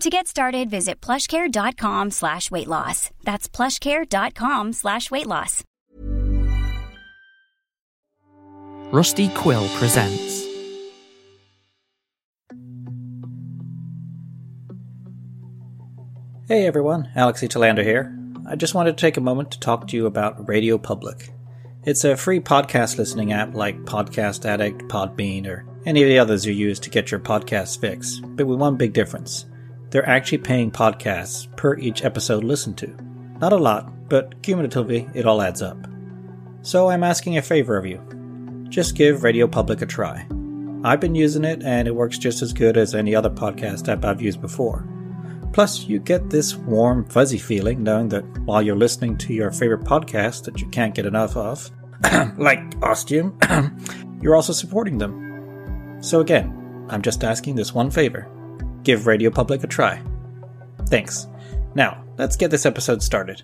To get started, visit plushcare.com slash weight loss. That's plushcare.com slash weight loss. Rusty Quill presents Hey everyone, Alex E. Talander here. I just wanted to take a moment to talk to you about Radio Public. It's a free podcast listening app like Podcast Addict, Podbean, or any of the others you use to get your podcast fix, but with one big difference. They're actually paying podcasts per each episode listened to. Not a lot, but cumulatively it all adds up. So I'm asking a favor of you. Just give Radio Public a try. I've been using it and it works just as good as any other podcast app I've used before. Plus, you get this warm, fuzzy feeling knowing that while you're listening to your favorite podcast that you can't get enough of, like Ostium, you're also supporting them. So again, I'm just asking this one favor. Give Radio Public a try. Thanks. Now, let's get this episode started.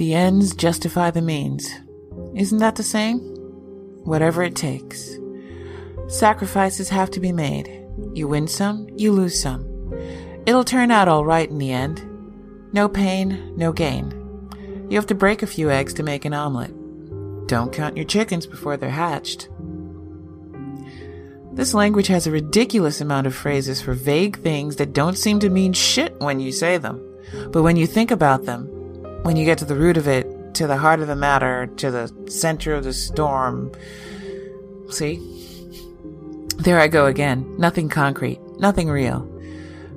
The ends justify the means. Isn't that the saying? Whatever it takes. Sacrifices have to be made. You win some, you lose some. It'll turn out all right in the end. No pain, no gain. You have to break a few eggs to make an omelet. Don't count your chickens before they're hatched. This language has a ridiculous amount of phrases for vague things that don't seem to mean shit when you say them. But when you think about them, when you get to the root of it, to the heart of the matter, to the center of the storm. See? There I go again. Nothing concrete, nothing real.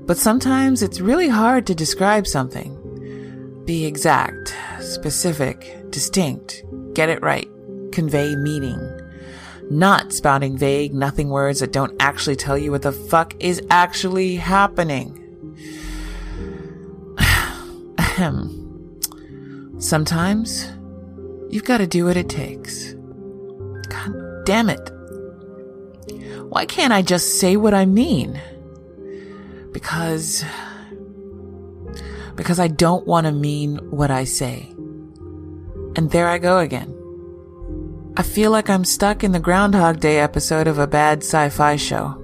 But sometimes it's really hard to describe something. Be exact, specific, distinct, get it right, convey meaning. Not spouting vague, nothing words that don't actually tell you what the fuck is actually happening. Ahem. Sometimes you've got to do what it takes. God damn it. Why can't I just say what I mean? Because. Because I don't want to mean what I say. And there I go again. I feel like I'm stuck in the Groundhog Day episode of a bad sci fi show.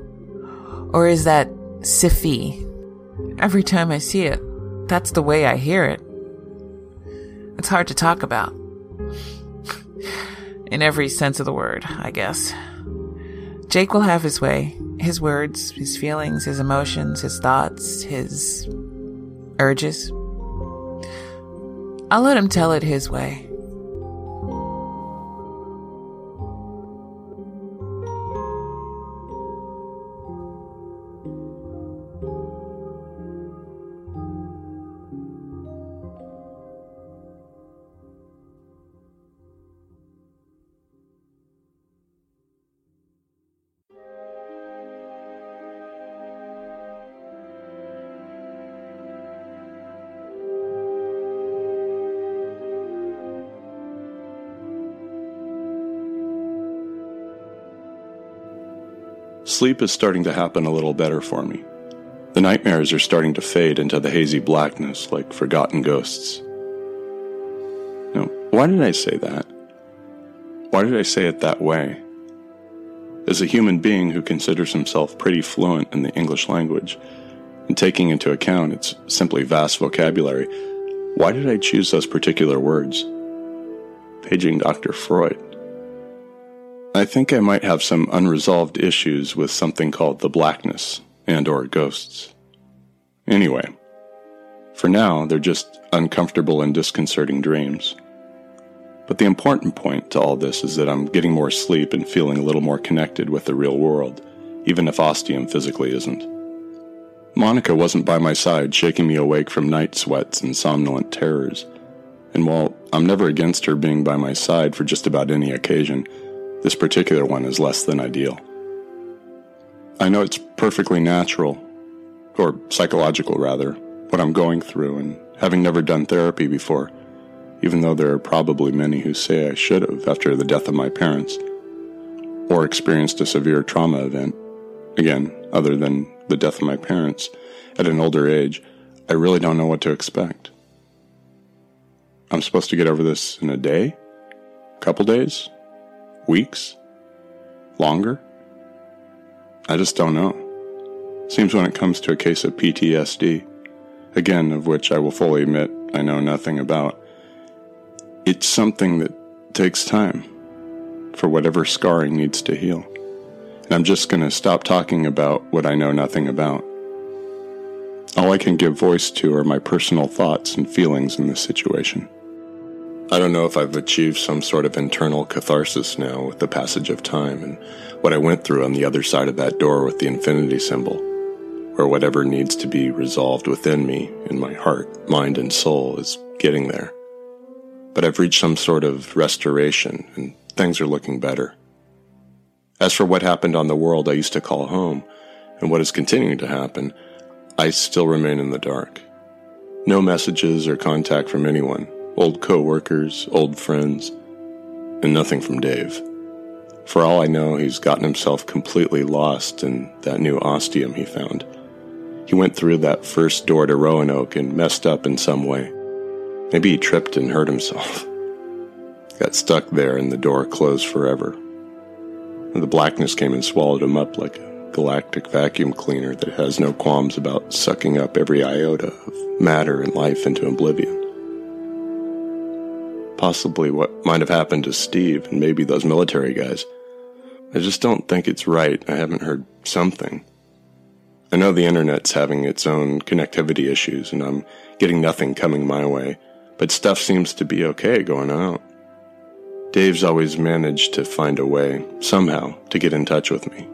Or is that SyFy? Every time I see it, that's the way I hear it. It's hard to talk about. In every sense of the word, I guess. Jake will have his way. His words, his feelings, his emotions, his thoughts, his urges. I'll let him tell it his way. Sleep is starting to happen a little better for me. The nightmares are starting to fade into the hazy blackness like forgotten ghosts. Now, why did I say that? Why did I say it that way? As a human being who considers himself pretty fluent in the English language, and taking into account its simply vast vocabulary, why did I choose those particular words? Paging Dr. Freud. I think I might have some unresolved issues with something called the blackness and or ghosts. Anyway, for now, they're just uncomfortable and disconcerting dreams. But the important point to all this is that I'm getting more sleep and feeling a little more connected with the real world, even if ostium physically isn't. Monica wasn't by my side, shaking me awake from night sweats and somnolent terrors. And while I'm never against her being by my side for just about any occasion, this particular one is less than ideal. I know it's perfectly natural, or psychological rather, what I'm going through, and having never done therapy before, even though there are probably many who say I should have after the death of my parents, or experienced a severe trauma event, again, other than the death of my parents, at an older age, I really don't know what to expect. I'm supposed to get over this in a day? A Couple days? Weeks? Longer? I just don't know. Seems when it comes to a case of PTSD, again, of which I will fully admit I know nothing about, it's something that takes time for whatever scarring needs to heal. And I'm just going to stop talking about what I know nothing about. All I can give voice to are my personal thoughts and feelings in this situation. I don't know if I've achieved some sort of internal catharsis now with the passage of time and what I went through on the other side of that door with the infinity symbol, or whatever needs to be resolved within me, in my heart, mind, and soul, is getting there. But I've reached some sort of restoration, and things are looking better. As for what happened on the world I used to call home, and what is continuing to happen, I still remain in the dark. No messages or contact from anyone old co-workers, old friends, and nothing from Dave. For all I know, he's gotten himself completely lost in that new ostium he found. He went through that first door to Roanoke and messed up in some way. Maybe he tripped and hurt himself. Got stuck there and the door closed forever. And the blackness came and swallowed him up like a galactic vacuum cleaner that has no qualms about sucking up every iota of matter and life into oblivion possibly what might have happened to Steve and maybe those military guys. I just don't think it's right. I haven't heard something. I know the internet's having its own connectivity issues and I'm getting nothing coming my way, but stuff seems to be okay going out. Dave's always managed to find a way, somehow, to get in touch with me.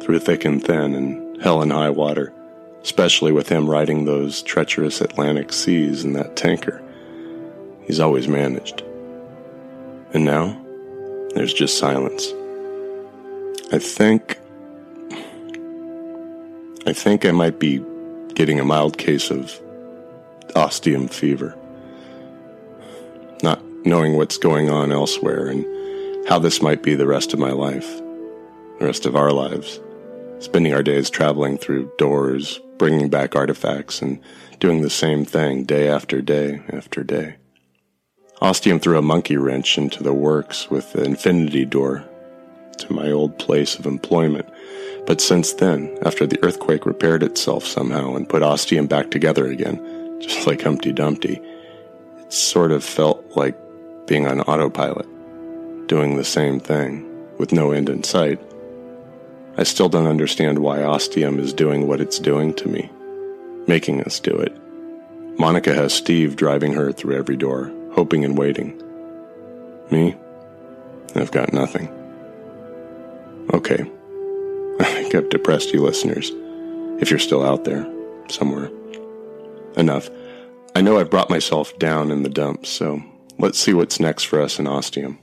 Through thick and thin and hell and high water, especially with him riding those treacherous Atlantic seas in that tanker. He's always managed. And now, there's just silence. I think. I think I might be getting a mild case of ostium fever. Not knowing what's going on elsewhere and how this might be the rest of my life, the rest of our lives. Spending our days traveling through doors, bringing back artifacts, and doing the same thing day after day after day. Ostium threw a monkey wrench into the works with the infinity door to my old place of employment. But since then, after the earthquake repaired itself somehow and put Ostium back together again, just like Humpty Dumpty, it sort of felt like being on autopilot, doing the same thing with no end in sight. I still don't understand why Ostium is doing what it's doing to me, making us do it. Monica has Steve driving her through every door, hoping and waiting. Me? I've got nothing. Okay. I think I've depressed you listeners, if you're still out there, somewhere. Enough. I know I've brought myself down in the dumps, so let's see what's next for us in Ostium.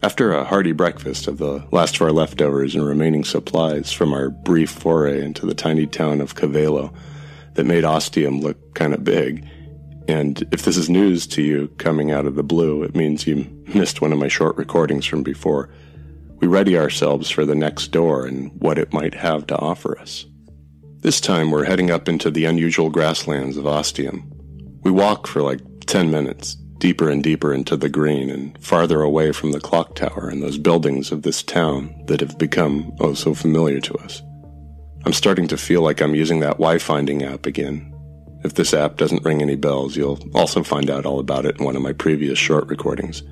After a hearty breakfast of the last of our leftovers and remaining supplies from our brief foray into the tiny town of Cavelo that made Ostium look kind of big, and if this is news to you coming out of the blue, it means you missed one of my short recordings from before. We ready ourselves for the next door and what it might have to offer us. This time we're heading up into the unusual grasslands of Ostium. We walk for like 10 minutes, deeper and deeper into the green and farther away from the clock tower and those buildings of this town that have become oh so familiar to us. I'm starting to feel like I'm using that Y-finding app again. If this app doesn't ring any bells, you'll also find out all about it in one of my previous short recordings.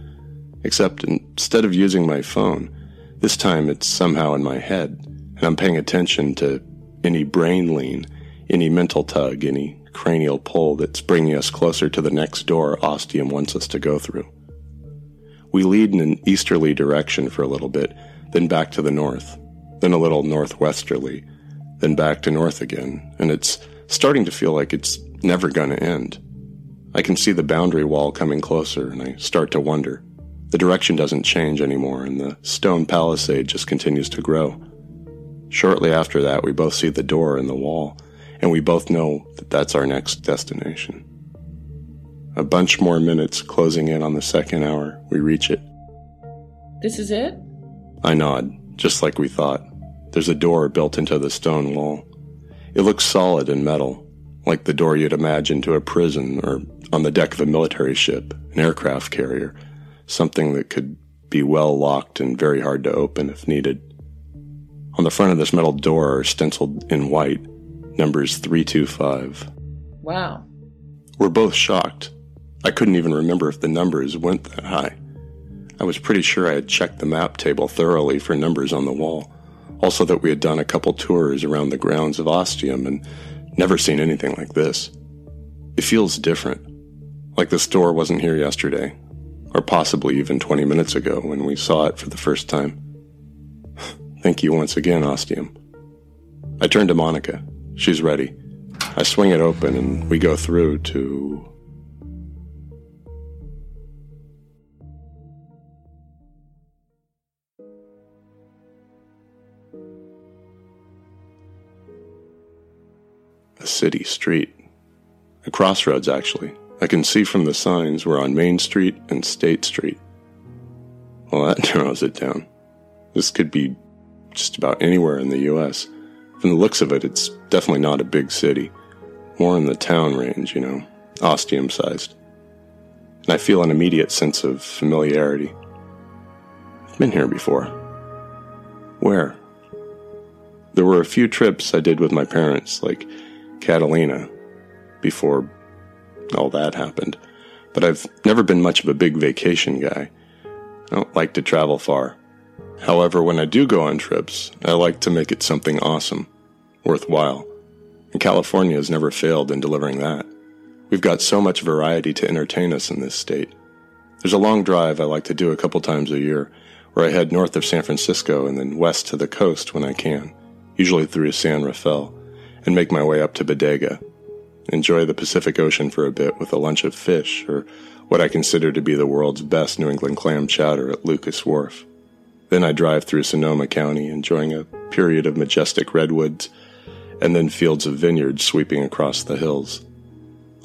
Except instead of using my phone, this time it's somehow in my head, and I'm paying attention to any brain lean, any mental tug, any cranial pull that's bringing us closer to the next door Ostium wants us to go through. We lead in an easterly direction for a little bit, then back to the north, then a little northwesterly, then back to north again, and it's starting to feel like it's never going to end. I can see the boundary wall coming closer, and I start to wonder. The direction doesn't change anymore, and the stone palisade just continues to grow. Shortly after that, we both see the door in the wall, and we both know that that's our next destination. A bunch more minutes closing in on the second hour, we reach it. This is it? I nod, just like we thought. There's a door built into the stone wall. It looks solid and metal, like the door you'd imagine to a prison or on the deck of a military ship, an aircraft carrier, something that could be well locked and very hard to open if needed. On the front of this metal door are stenciled in white numbers 325. Wow. We're both shocked. I couldn't even remember if the numbers went that high. I was pretty sure I had checked the map table thoroughly for numbers on the wall. Also, that we had done a couple tours around the grounds of Ostium and never seen anything like this. It feels different. Like the store wasn't here yesterday, or possibly even 20 minutes ago when we saw it for the first time. Thank you once again, Ostium. I turned to Monica. She's ready. I swing it open and we go through to. A city street. A crossroads, actually. I can see from the signs we're on Main Street and State Street. Well, that narrows it down. This could be just about anywhere in the U.S. From the looks of it, it's definitely not a big city. More in the town range, you know, ostium sized. And I feel an immediate sense of familiarity. I've been here before. Where? There were a few trips I did with my parents, like Catalina, before all that happened. But I've never been much of a big vacation guy. I don't like to travel far. However, when I do go on trips, I like to make it something awesome, worthwhile. And California has never failed in delivering that. We've got so much variety to entertain us in this state. There's a long drive I like to do a couple times a year, where I head north of San Francisco and then west to the coast when I can, usually through San Rafael, and make my way up to Bodega. Enjoy the Pacific Ocean for a bit with a lunch of fish, or what I consider to be the world's best New England clam chowder at Lucas Wharf. Then I drive through Sonoma County, enjoying a period of majestic redwoods and then fields of vineyards sweeping across the hills.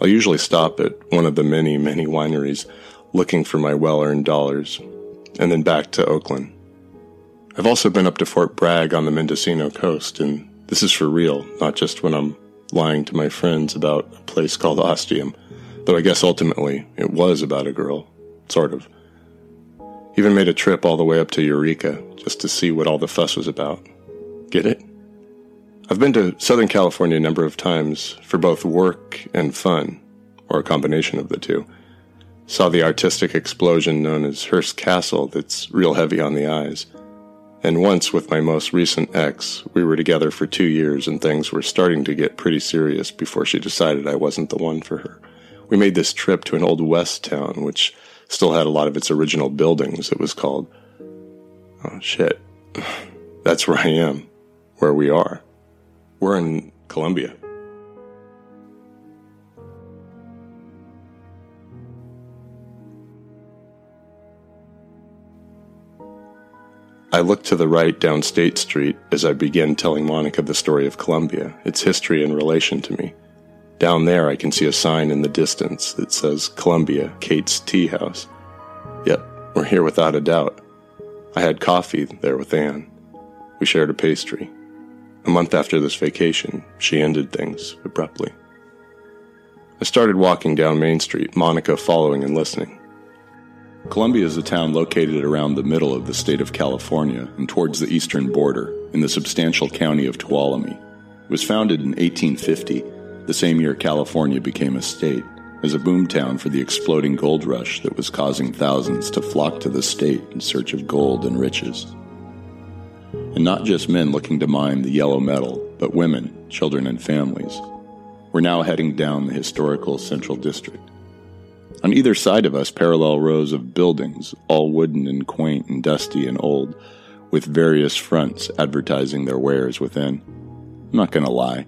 I'll usually stop at one of the many, many wineries looking for my well earned dollars, and then back to Oakland. I've also been up to Fort Bragg on the Mendocino coast, and this is for real, not just when I'm lying to my friends about a place called Ostium, though I guess ultimately it was about a girl, sort of. Even made a trip all the way up to Eureka just to see what all the fuss was about. Get it? I've been to Southern California a number of times for both work and fun, or a combination of the two. Saw the artistic explosion known as Hearst Castle that's real heavy on the eyes. And once with my most recent ex, we were together for two years and things were starting to get pretty serious before she decided I wasn't the one for her. We made this trip to an old west town, which still had a lot of its original buildings. It was called. Oh, shit. That's where I am. Where we are. We're in Columbia. I look to the right down State Street as I begin telling Monica the story of Columbia, its history in relation to me. Down there, I can see a sign in the distance that says Columbia, Kate's Tea House. Yep, we're here without a doubt. I had coffee there with Anne. We shared a pastry. A month after this vacation, she ended things abruptly. I started walking down Main Street, Monica following and listening. Columbia is a town located around the middle of the state of California and towards the eastern border in the substantial county of Tuolumne. It was founded in 1850, the same year California became a state, as a boomtown for the exploding gold rush that was causing thousands to flock to the state in search of gold and riches. And not just men looking to mine the yellow metal, but women, children, and families. We're now heading down the historical Central District. On either side of us, parallel rows of buildings, all wooden and quaint and dusty and old, with various fronts advertising their wares within. I'm not going to lie,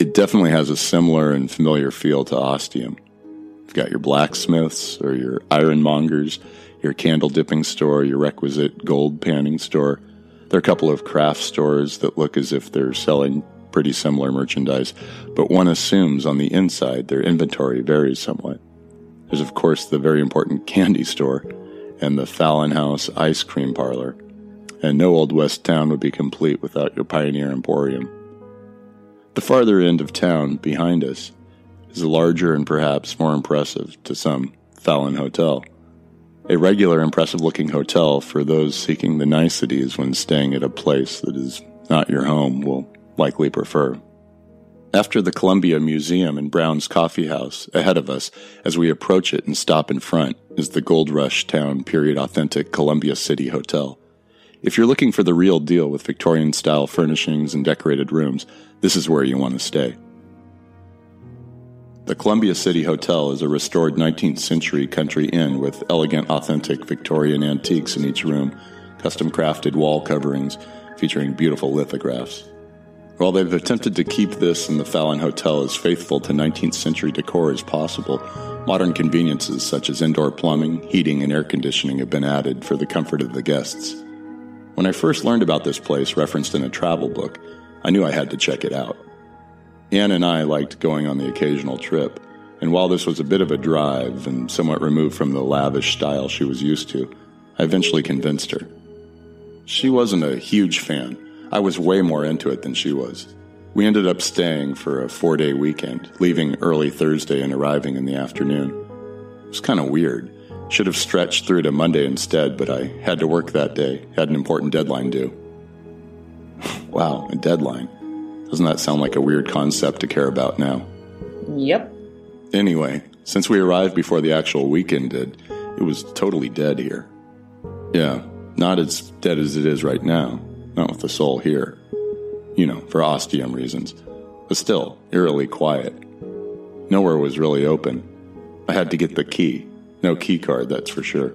it definitely has a similar and familiar feel to Ostium. You've got your blacksmiths or your ironmongers, your candle dipping store, your requisite gold panning store. There are a couple of craft stores that look as if they're selling pretty similar merchandise, but one assumes on the inside their inventory varies somewhat. There's, of course, the very important candy store and the Fallon House ice cream parlor. And no Old West town would be complete without your Pioneer Emporium. The farther end of town, behind us, is a larger and perhaps more impressive, to some, Fallon Hotel. A regular, impressive looking hotel for those seeking the niceties when staying at a place that is not your home will likely prefer. After the Columbia Museum and Brown's Coffee House, ahead of us, as we approach it and stop in front, is the Gold Rush Town period authentic Columbia City Hotel. If you're looking for the real deal with Victorian style furnishings and decorated rooms, this is where you want to stay. The Columbia City Hotel is a restored 19th century country inn with elegant, authentic Victorian antiques in each room, custom crafted wall coverings featuring beautiful lithographs. While they've attempted to keep this and the Fallon Hotel as faithful to 19th century decor as possible, modern conveniences such as indoor plumbing, heating, and air conditioning have been added for the comfort of the guests. When I first learned about this place referenced in a travel book, I knew I had to check it out. Anne and I liked going on the occasional trip, and while this was a bit of a drive and somewhat removed from the lavish style she was used to, I eventually convinced her. She wasn't a huge fan I was way more into it than she was. We ended up staying for a four day weekend, leaving early Thursday and arriving in the afternoon. It was kind of weird. Should have stretched through to Monday instead, but I had to work that day, had an important deadline due. wow, a deadline. Doesn't that sound like a weird concept to care about now? Yep. Anyway, since we arrived before the actual weekend did, it was totally dead here. Yeah, not as dead as it is right now not with the soul here. You know, for ostium reasons. But still, eerily quiet. Nowhere was really open. I had to get the key. No key card, that's for sure.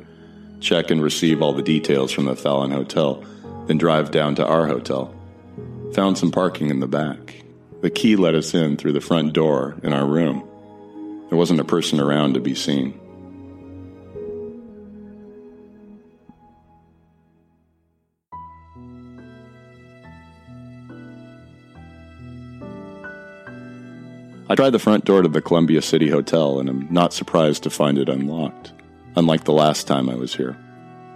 Check and receive all the details from the Fallon Hotel, then drive down to our hotel. Found some parking in the back. The key let us in through the front door in our room. There wasn't a person around to be seen. I try the front door to the Columbia City Hotel and am not surprised to find it unlocked, unlike the last time I was here.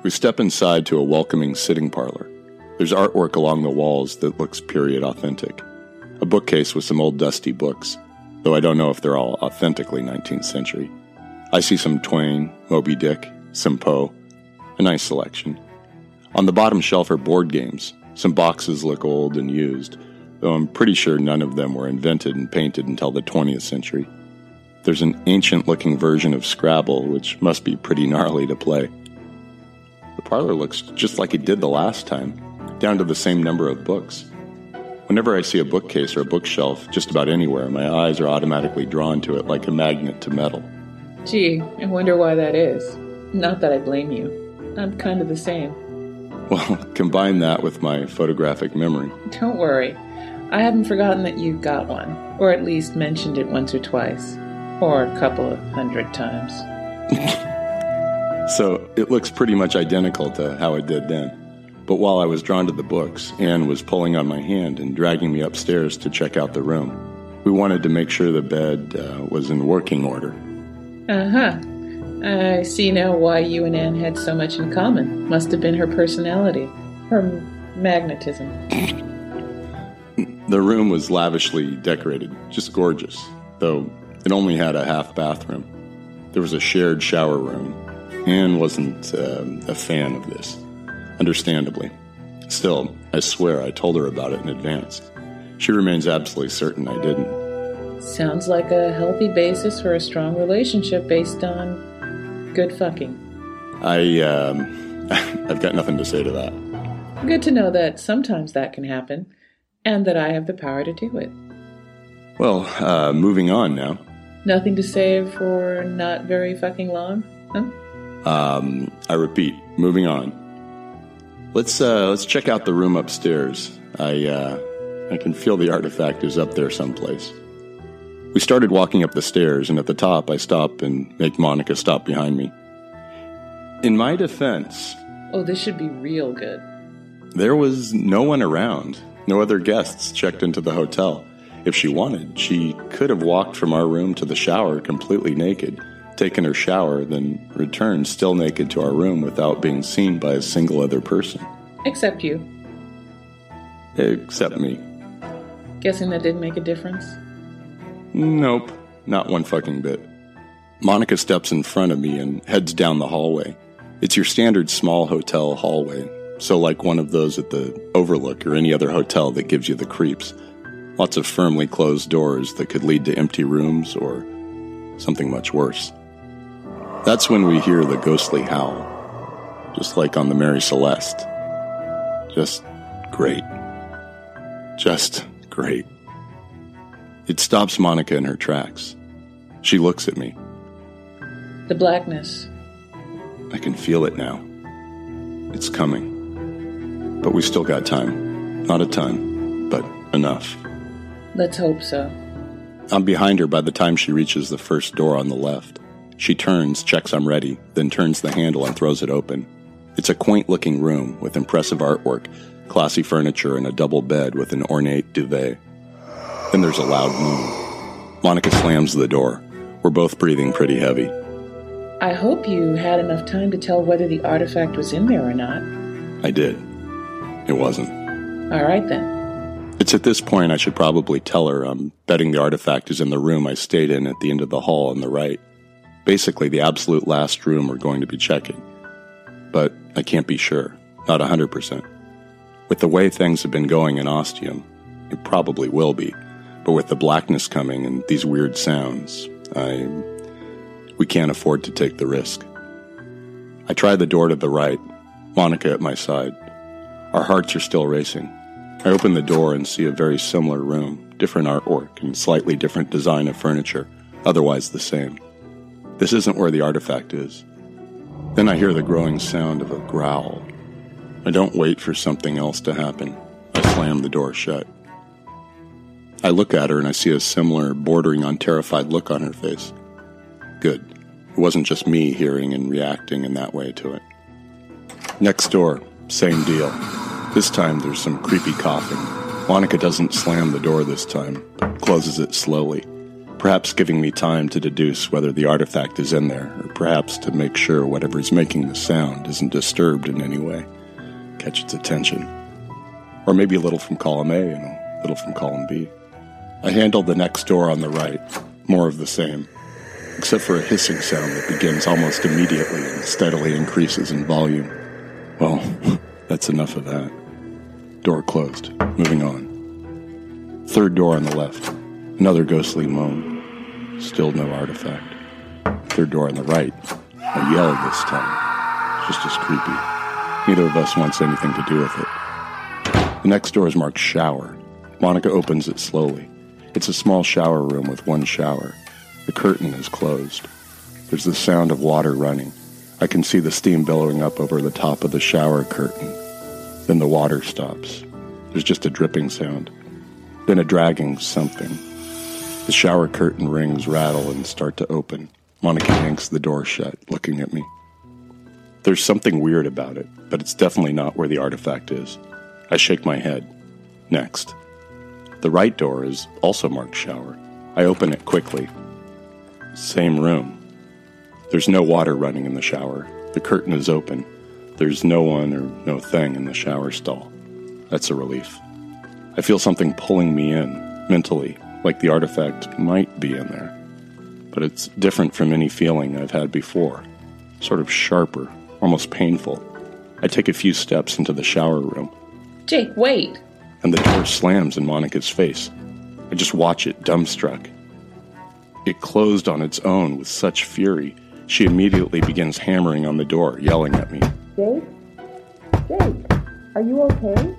We step inside to a welcoming sitting parlor. There's artwork along the walls that looks period authentic. A bookcase with some old dusty books, though I don't know if they're all authentically 19th century. I see some Twain, Moby Dick, some Poe. A nice selection. On the bottom shelf are board games. Some boxes look old and used, though I'm pretty sure none of them were invented and painted until the 20th century. There's an ancient looking version of Scrabble, which must be pretty gnarly to play. The parlor looks just like it did the last time, down to the same number of books. Whenever I see a bookcase or a bookshelf just about anywhere, my eyes are automatically drawn to it like a magnet to metal. Gee, I wonder why that is. Not that I blame you. I'm kind of the same. Well, combine that with my photographic memory. Don't worry. I haven't forgotten that you've got one, or at least mentioned it once or twice, or a couple of hundred times. So it looks pretty much identical to how it did then. But while I was drawn to the books, Anne was pulling on my hand and dragging me upstairs to check out the room. We wanted to make sure the bed uh, was in working order. Uh huh. I see now why you and Anne had so much in common. Must have been her personality, her magnetism. The room was lavishly decorated, just gorgeous, though it only had a half bathroom. There was a shared shower room. Anne wasn't uh, a fan of this understandably. Still, I swear I told her about it in advance. She remains absolutely certain I didn't. Sounds like a healthy basis for a strong relationship based on good fucking. I, um, I've got nothing to say to that. Good to know that sometimes that can happen, and that I have the power to do it. Well, uh, moving on now. Nothing to say for not very fucking long, huh? Um, I repeat, moving on. Let's uh, let's check out the room upstairs. I uh, I can feel the artifact is up there someplace. We started walking up the stairs, and at the top, I stop and make Monica stop behind me. In my defense, Oh, this should be real good. there was no one around. No other guests checked into the hotel. If she wanted, she could have walked from our room to the shower completely naked, taken her shower, then returned still naked to our room without being seen by a single other person. Except you. Except me. Guessing that didn't make a difference? Nope, not one fucking bit. Monica steps in front of me and heads down the hallway. It's your standard small hotel hallway, so like one of those at the Overlook or any other hotel that gives you the creeps. Lots of firmly closed doors that could lead to empty rooms or something much worse. That's when we hear the ghostly howl, just like on the Mary Celeste. Just great. Just great. It stops Monica in her tracks. She looks at me. The blackness. I can feel it now. It's coming. But we still got time. Not a ton, but enough. Let's hope so. I'm behind her by the time she reaches the first door on the left. She turns, checks I'm ready, then turns the handle and throws it open. It's a quaint looking room with impressive artwork, classy furniture, and a double bed with an ornate duvet. Then there's a loud moan. Monica slams the door. We're both breathing pretty heavy. I hope you had enough time to tell whether the artifact was in there or not. I did. It wasn't. All right then. It's at this point I should probably tell her I'm betting the artifact is in the room I stayed in at the end of the hall on the right. Basically, the absolute last room we're going to be checking. But I can't be sure. Not a 100%. With the way things have been going in Ostium, it probably will be. But with the blackness coming and these weird sounds, I. We can't afford to take the risk. I try the door to the right, Monica at my side. Our hearts are still racing. I open the door and see a very similar room, different artwork and slightly different design of furniture, otherwise the same. This isn't where the artifact is. Then I hear the growing sound of a growl. I don't wait for something else to happen. I slam the door shut. I look at her and I see a similar, bordering on terrified look on her face. Good. It wasn't just me hearing and reacting in that way to it. Next door, same deal. This time there's some creepy coughing. Monica doesn't slam the door this time, but closes it slowly, perhaps giving me time to deduce whether the artifact is in there, or perhaps to make sure whatever's making the sound isn't disturbed in any way, catch its attention. Or maybe a little from column A and a little from column B. I handle the next door on the right, more of the same. except for a hissing sound that begins almost immediately and steadily increases in volume. Well, that's enough of that. Door closed. Moving on. Third door on the left. Another ghostly moan. Still no artifact. Third door on the right. A yell this time. Just as creepy. Neither of us wants anything to do with it. The next door is marked shower. Monica opens it slowly. It's a small shower room with one shower. The curtain is closed. There's the sound of water running. I can see the steam billowing up over the top of the shower curtain. Then the water stops. There's just a dripping sound. Then a dragging something. The shower curtain rings rattle and start to open. Monica yanks the door shut, looking at me. There's something weird about it, but it's definitely not where the artifact is. I shake my head. Next. The right door is also marked shower. I open it quickly. Same room. There's no water running in the shower. The curtain is open. There's no one or no thing in the shower stall. That's a relief. I feel something pulling me in, mentally, like the artifact might be in there. But it's different from any feeling I've had before. Sort of sharper, almost painful. I take a few steps into the shower room. Jake, wait! And the door slams in Monica's face. I just watch it, dumbstruck. It closed on its own with such fury she immediately begins hammering on the door, yelling at me. Jake? Jake, are you okay?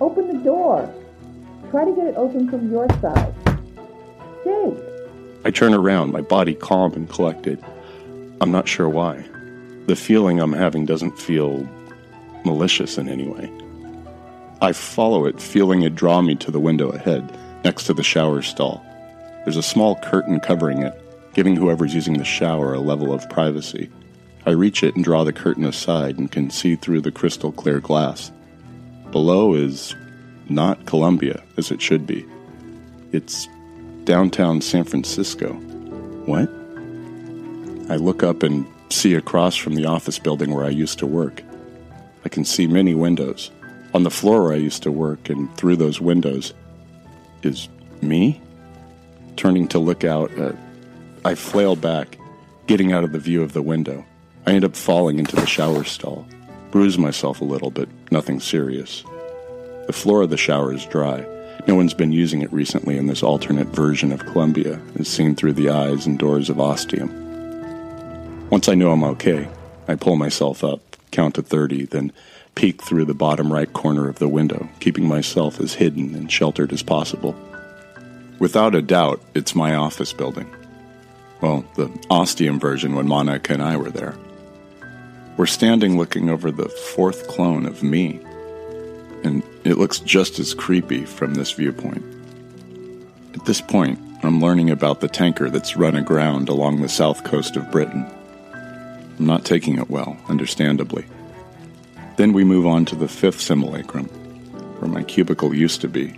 Open the door. Try to get it open from your side. Jake! I turn around, my body calm and collected. I'm not sure why. The feeling I'm having doesn't feel malicious in any way. I follow it, feeling it draw me to the window ahead, next to the shower stall. There's a small curtain covering it, giving whoever's using the shower a level of privacy. I reach it and draw the curtain aside and can see through the crystal clear glass. Below is not Columbia, as it should be. It's downtown San Francisco. What? I look up and see across from the office building where I used to work. I can see many windows. On the floor where I used to work and through those windows is me? Turning to look out at I flail back, getting out of the view of the window. I end up falling into the shower stall, bruise myself a little, but nothing serious. The floor of the shower is dry. No one's been using it recently in this alternate version of Columbia, as seen through the eyes and doors of Ostium. Once I know I'm okay, I pull myself up, count to 30, then peek through the bottom right corner of the window, keeping myself as hidden and sheltered as possible. Without a doubt, it's my office building. Well, the Ostium version when Monica and I were there. We're standing looking over the fourth clone of me, and it looks just as creepy from this viewpoint. At this point, I'm learning about the tanker that's run aground along the south coast of Britain. I'm not taking it well, understandably. Then we move on to the fifth simulacrum, where my cubicle used to be,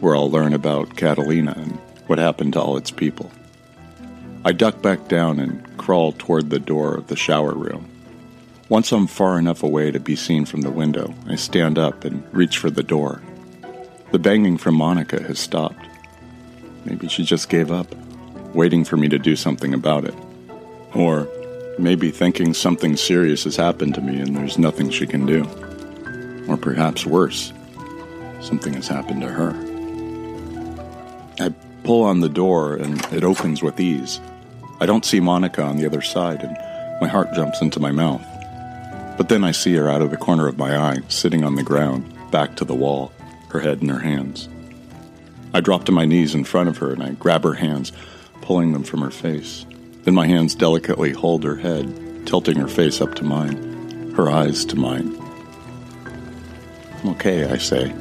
where I'll learn about Catalina and what happened to all its people. I duck back down and crawl toward the door of the shower room. Once I'm far enough away to be seen from the window, I stand up and reach for the door. The banging from Monica has stopped. Maybe she just gave up, waiting for me to do something about it. Or maybe thinking something serious has happened to me and there's nothing she can do. Or perhaps worse, something has happened to her. I pull on the door and it opens with ease. I don't see Monica on the other side, and my heart jumps into my mouth. But then I see her out of the corner of my eye, sitting on the ground, back to the wall, her head in her hands. I drop to my knees in front of her and I grab her hands, pulling them from her face. Then my hands delicately hold her head, tilting her face up to mine, her eyes to mine. I'm okay, I say.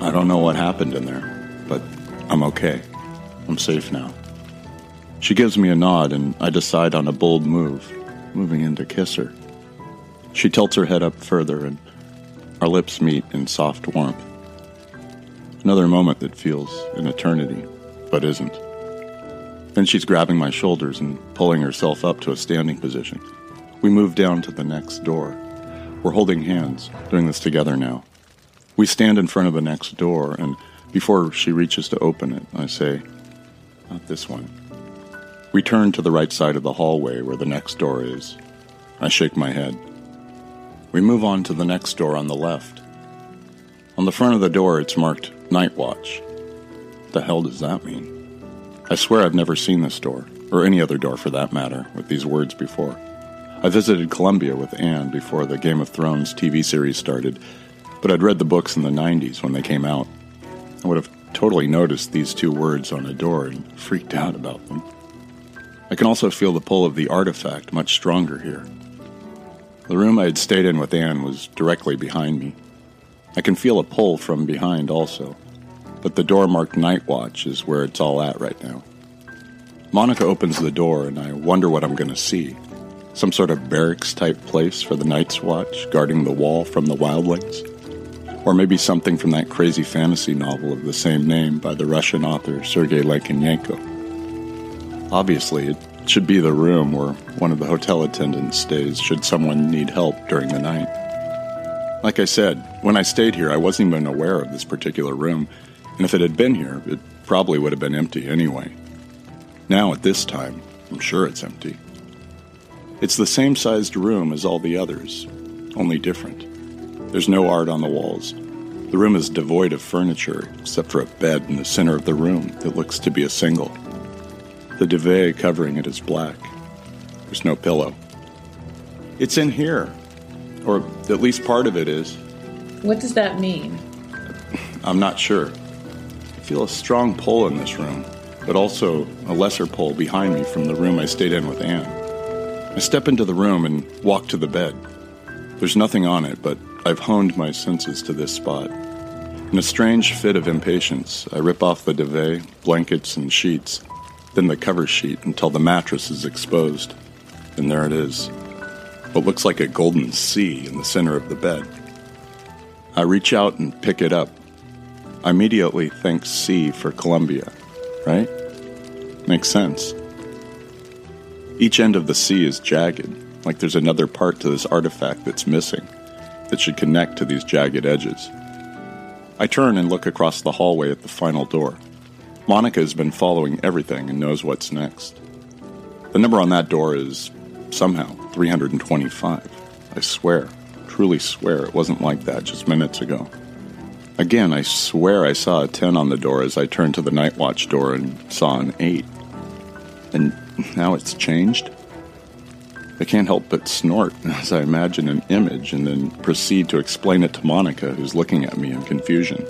I don't know what happened in there, but I'm okay. I'm safe now. She gives me a nod, and I decide on a bold move, moving in to kiss her. She tilts her head up further, and our lips meet in soft warmth. Another moment that feels an eternity, but isn't. Then she's grabbing my shoulders and pulling herself up to a standing position. We move down to the next door. We're holding hands, doing this together now. We stand in front of the next door, and before she reaches to open it, I say, Not this one. We turn to the right side of the hallway where the next door is. I shake my head. We move on to the next door on the left. On the front of the door, it's marked Night Watch. The hell does that mean? I swear I've never seen this door, or any other door for that matter, with these words before. I visited Columbia with Anne before the Game of Thrones TV series started, but I'd read the books in the 90s when they came out. I would have totally noticed these two words on a door and freaked out about them. I can also feel the pull of the artifact much stronger here. The room I had stayed in with Anne was directly behind me. I can feel a pull from behind also, but the door marked Night Watch is where it's all at right now. Monica opens the door, and I wonder what I'm going to see. Some sort of barracks type place for the Night's Watch, guarding the wall from the wildlings? Or maybe something from that crazy fantasy novel of the same name by the Russian author Sergei Lukyanenko. Obviously, it should be the room where one of the hotel attendants stays should someone need help during the night. Like I said, when I stayed here, I wasn't even aware of this particular room, and if it had been here, it probably would have been empty anyway. Now, at this time, I'm sure it's empty. It's the same sized room as all the others, only different. There's no art on the walls. The room is devoid of furniture, except for a bed in the center of the room that looks to be a single. The duvet covering it is black. There's no pillow. It's in here, or at least part of it is. What does that mean? I'm not sure. I feel a strong pull in this room, but also a lesser pull behind me from the room I stayed in with Anne. I step into the room and walk to the bed. There's nothing on it, but I've honed my senses to this spot. In a strange fit of impatience, I rip off the duvet, blankets, and sheets, then the cover sheet until the mattress is exposed. And there it is. What looks like a golden C in the center of the bed. I reach out and pick it up. I immediately think C for Columbia, right? Makes sense. Each end of the C is jagged, like there's another part to this artifact that's missing that should connect to these jagged edges. I turn and look across the hallway at the final door. Monica has been following everything and knows what's next. The number on that door is somehow 325. I swear, truly swear it wasn't like that just minutes ago. Again, I swear I saw a 10 on the door as I turned to the night watch door and saw an 8. And now it's changed? I can't help but snort as I imagine an image and then proceed to explain it to Monica, who's looking at me in confusion.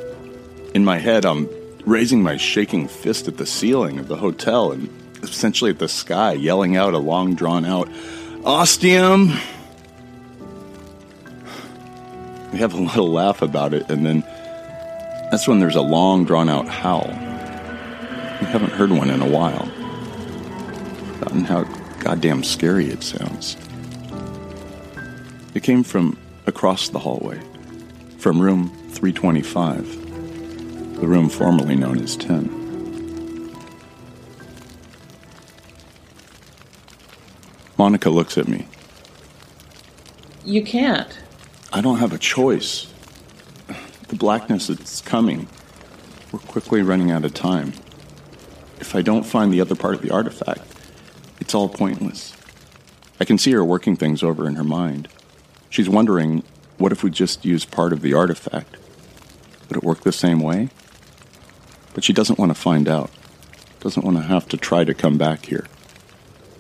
In my head, I'm raising my shaking fist at the ceiling of the hotel and essentially at the sky, yelling out a long drawn out, Ostium! We have a little laugh about it, and then that's when there's a long drawn out howl. We haven't heard one in a while. Forgotten how goddamn scary it sounds. It came from across the hallway, from room 325, the room formerly known as 10. Monica looks at me. You can't. I don't have a choice. The blackness is coming. We're quickly running out of time. If I don't find the other part of the artifact, it's all pointless. I can see her working things over in her mind. She's wondering what if we just use part of the artifact? Would it work the same way? But she doesn't want to find out, doesn't want to have to try to come back here,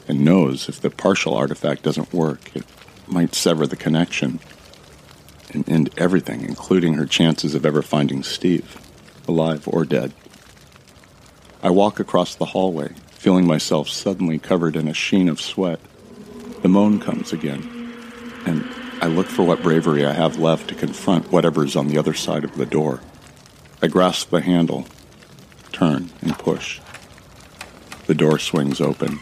and knows if the partial artifact doesn't work, it might sever the connection and end everything, including her chances of ever finding Steve, alive or dead. I walk across the hallway, feeling myself suddenly covered in a sheen of sweat. The moan comes again, and I look for what bravery I have left to confront whatever's on the other side of the door. I grasp the handle, turn, and push. The door swings open.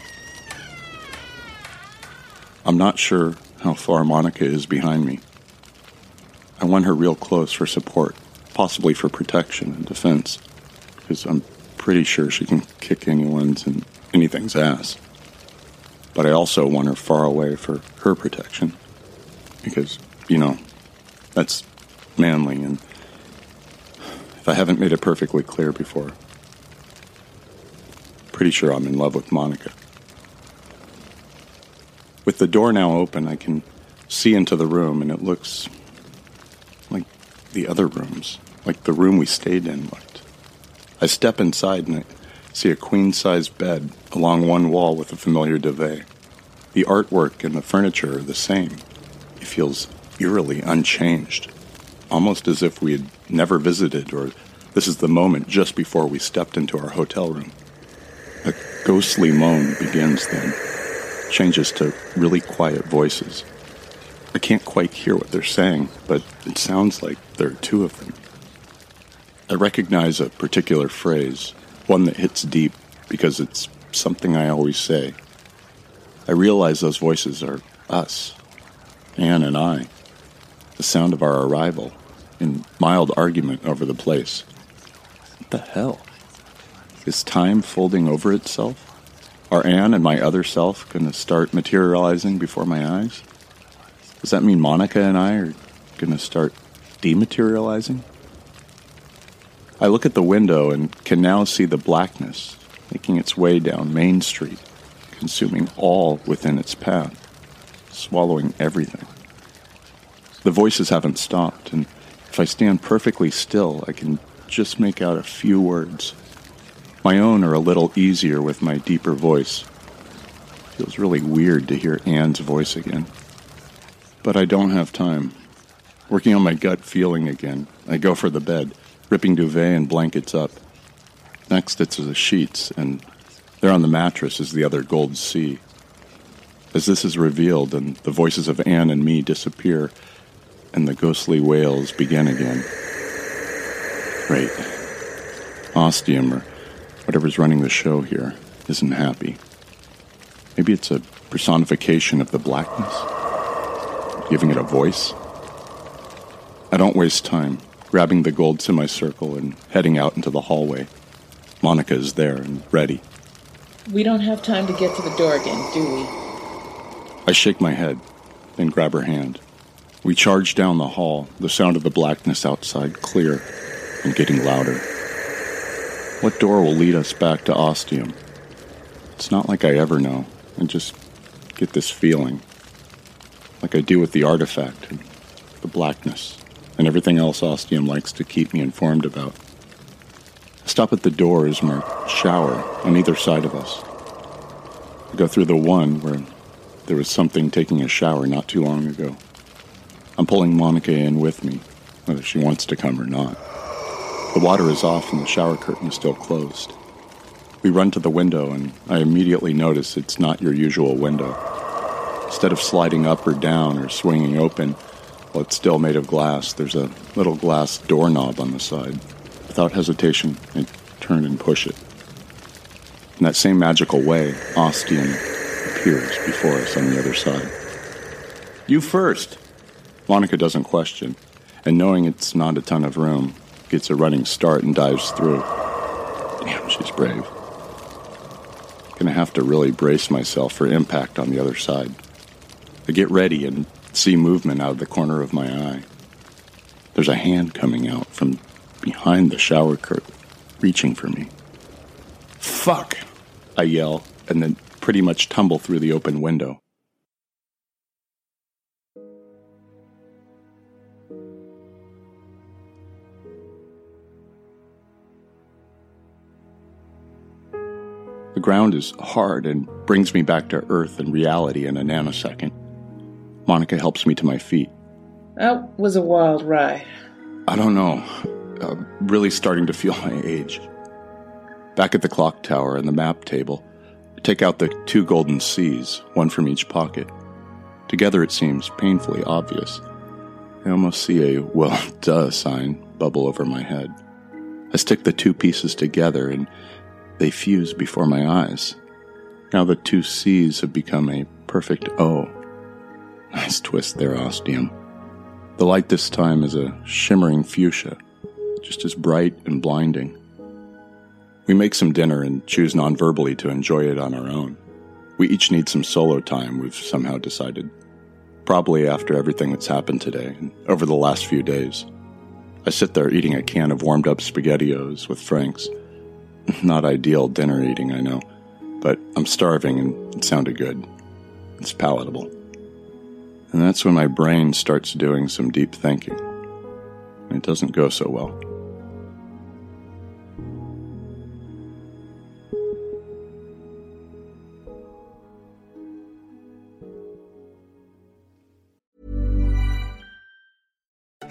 I'm not sure how far Monica is behind me. I want her real close for support, possibly for protection and defense, because I'm pretty sure she can kick anyone's and anything's ass. But I also want her far away for her protection, because, you know, that's manly, and if I haven't made it perfectly clear before, pretty sure I'm in love with Monica. With the door now open, I can see into the room, and it looks like the other rooms, like the room we stayed in looked. I step inside and I see a queen sized bed along one wall with a familiar duvet. The artwork and the furniture are the same. It feels eerily unchanged, almost as if we had never visited or this is the moment just before we stepped into our hotel room. Ghostly moan begins then, changes to really quiet voices. I can't quite hear what they're saying, but it sounds like there are two of them. I recognize a particular phrase, one that hits deep because it's something I always say. I realize those voices are us, Anne and I, the sound of our arrival, in mild argument over the place. What the hell? Is time folding over itself? Are Anne and my other self going to start materializing before my eyes? Does that mean Monica and I are going to start dematerializing? I look at the window and can now see the blackness making its way down Main Street, consuming all within its path, swallowing everything. The voices haven't stopped, and if I stand perfectly still, I can just make out a few words. My own are a little easier with my deeper voice. Feels really weird to hear Anne's voice again. But I don't have time. Working on my gut feeling again, I go for the bed, ripping duvet and blankets up. Next, it's the sheets, and there on the mattress is the other gold C. As this is revealed and the voices of Anne and me disappear, and the ghostly wails begin again. Great. Ostium, or whatever's running the show here, isn't happy. Maybe it's a personification of the blackness, giving it a voice. I don't waste time, grabbing the gold semicircle and heading out into the hallway. Monica is there and ready. We don't have time to get to the door again, do we? I shake my head, then grab her hand. We charge down the hall, the sound of the blackness outside clear and getting louder. What door will lead us back to Ostium? It's not like I ever know. I just get this feeling. Like I do with the artifact and the blackness and everything else Ostium likes to keep me informed about. I stop at the doors marked shower on either side of us. I go through the one where there was something taking a shower not too long ago. I'm pulling Monica in with me, whether she wants to come or not. The water is off and the shower curtain is still closed. We run to the window, and I immediately notice it's not your usual window. Instead of sliding up or down or swinging open, while it's still made of glass, there's a little glass doorknob on the side. Without hesitation, I turn and push it. In that same magical way, Ostium appears before us on the other side. You first! Monica doesn't question, and knowing it's not a ton of room, gets a running start and dives through. Damn, she's brave. Gonna have to really brace myself for impact on the other side. I get ready and see movement out of the corner of my eye. There's a hand coming out from behind the shower curtain, reaching for me. Fuck! I yell, and then pretty much tumble through the open window. Ground is hard and brings me back to earth and reality in a nanosecond. Monica helps me to my feet. That was a wild ride. I don't know. I'm really starting to feel my age. Back at the clock tower and the map table, I take out the two golden C's, one from each pocket. Together it seems painfully obvious. I almost see a well, duh sign bubble over my head. I stick the two pieces together and they fuse before my eyes. Now the two C's have become a perfect O. Nice twist there, Ostium. The light this time is a shimmering fuchsia, just as bright and blinding. We make some dinner and choose non-verbally to enjoy it on our own. We each need some solo time, we've somehow decided. Probably after everything that's happened today and over the last few days. I sit there eating a can of warmed up SpaghettiOs with Frank's. Not ideal dinner eating, I know, but I'm starving and it sounded good. it's palatable. And that's when my brain starts doing some deep thinking. It doesn't go so well.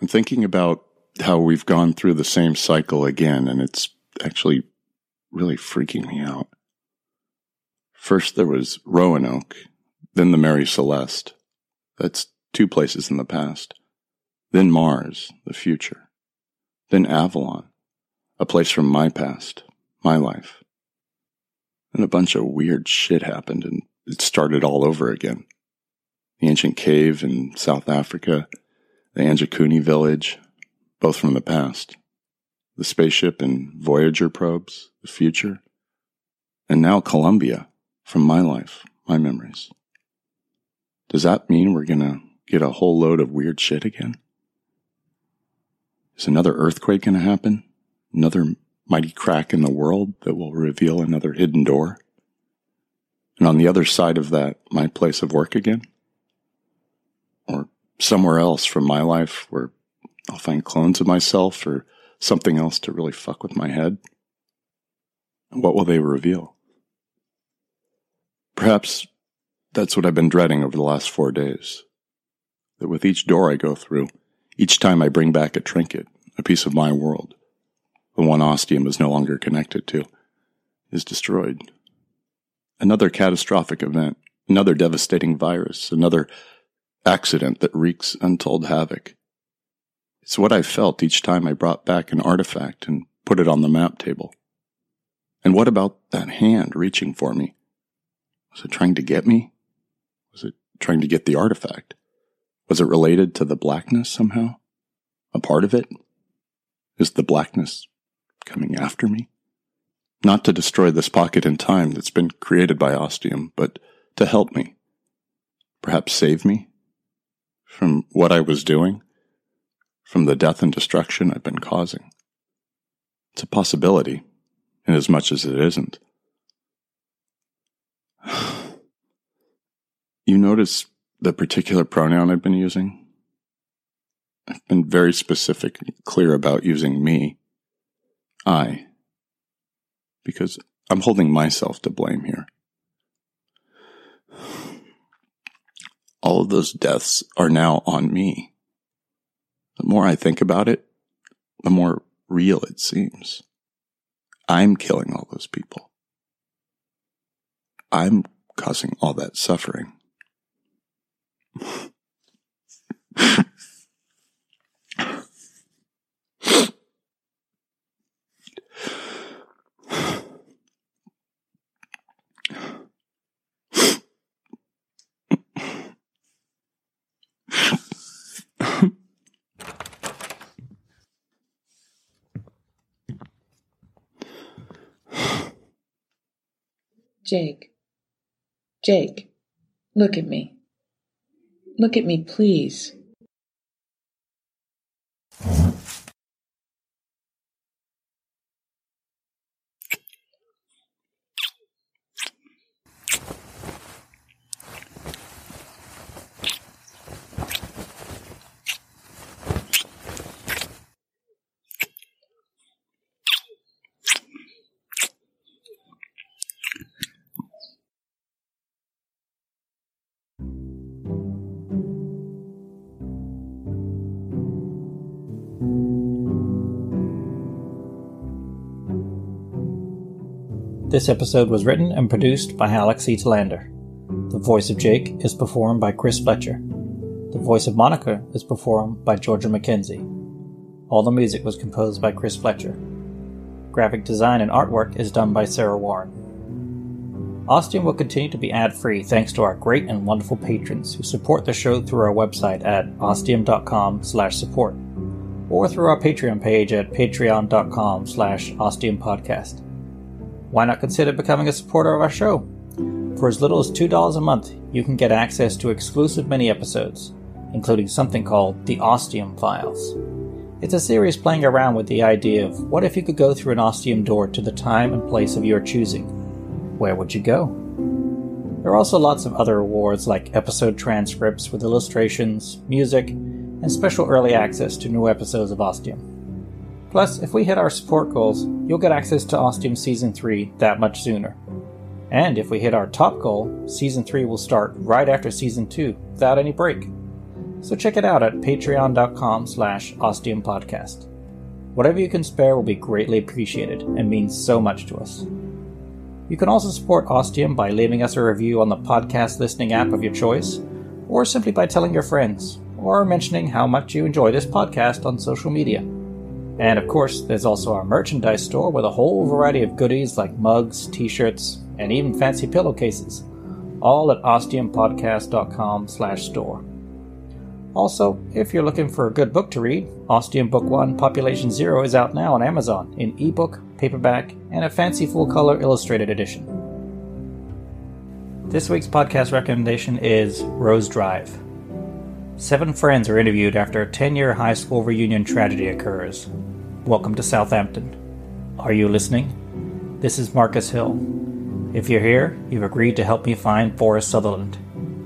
I'm thinking about how we've gone through the same cycle again, and it's actually really freaking me out. First, there was Roanoke, then the Mary Celeste. That's two places in the past. Then Mars, the future. Then Avalon, a place from my past, my life. And a bunch of weird shit happened, and it started all over again. The ancient cave in South Africa, the Anjikuni village, both from the past. The spaceship and Voyager probes, the future. And now Columbia, from my life, my memories. Does that mean we're gonna get a whole load of weird shit again? Is another earthquake gonna happen? Another mighty crack in the world that will reveal another hidden door? And on the other side of that, my place of work again? Or somewhere else from my life where I'll find clones of myself or something else to really fuck with my head? What will they reveal? Perhaps that's what I've been dreading over the last four days. That with each door I go through, each time I bring back a trinket, a piece of my world, the one ostium is no longer connected to, is destroyed. Another catastrophic event, another devastating virus, another accident that wreaks untold havoc. It's what I felt each time I brought back an artifact and put it on the map table. And what about that hand reaching for me? Was it trying to get me? Was it trying to get the artifact? Was it related to the blackness somehow? A part of it? Is the blackness coming after me? Not to destroy this pocket in time that's been created by Ostium, but to help me. Perhaps save me from what I was doing, from the death and destruction I've been causing. It's a possibility, in as much as it isn't. You notice the particular pronoun I've been using? I've been very specific and clear about using me, I, because I'm holding myself to blame here. All of those deaths are now on me. The more I think about it, the more real it seems. I'm killing all those people. I'm causing all that suffering. Jake. Jake, look at me. Look at me, please. This episode was written and produced by Alex E. Talander. The voice of Jake is performed by Chris Fletcher. The voice of Monica is performed by Georgia Mackenzie. All the music was composed by Chris Fletcher. Graphic design and artwork is done by Sara Warren. Ostium will continue to be ad free thanks to our great and wonderful patrons who support the show through our website at ostium.com slash support or through our Patreon page at patreon.com slash ostiumpodcast why not consider becoming a supporter of our show? For as little as $2 a month, you can get access to exclusive mini episodes, including something called the Ostium Files. It's a series playing around with the idea of what if you could go through an Ostium door to the time and place of your choosing? Where would you go? There are also lots of other rewards like episode transcripts with illustrations, music, and special early access to new episodes of Ostium. Plus, if we hit our support goals, you'll get access to Ostium Season 3 that much sooner. And if we hit our top goal, Season 3 will start right after Season 2, without any break. So check it out at patreon.com slash ostiumpodcast. Whatever you can spare will be greatly appreciated and means so much to us. You can also support Ostium by leaving us a review on the podcast listening app of your choice, or simply by telling your friends, or mentioning how much you enjoy this podcast on social media. And of course, there's also our merchandise store with a whole variety of goodies like mugs, t shirts, and even fancy pillowcases, all at ostiumpodcast.com slash store. Also, if you're looking for a good book to read, Ostium Book 1 Population Zero is out now on Amazon in ebook, paperback, and a fancy full color illustrated edition. This week's podcast recommendation is Rose Drive. Seven friends are interviewed after a 10 year high school reunion tragedy occurs. Welcome to Southampton. Are you listening? This is Marcus Hill. If you're here, you've agreed to help me find Forrest Sutherland.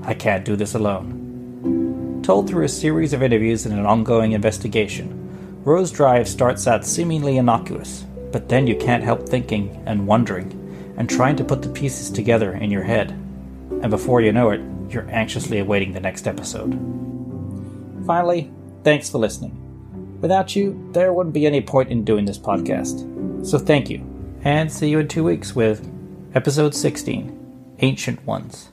I can't do this alone. Told through a series of interviews and an ongoing investigation, Rose Drive starts out seemingly innocuous, but then you can't help thinking and wondering and trying to put the pieces together in your head. And before you know it, you're anxiously awaiting the next episode. Finally, thanks for listening. Without you, there wouldn't be any point in doing this podcast. So thank you, and see you in two weeks with episode 16 Ancient Ones.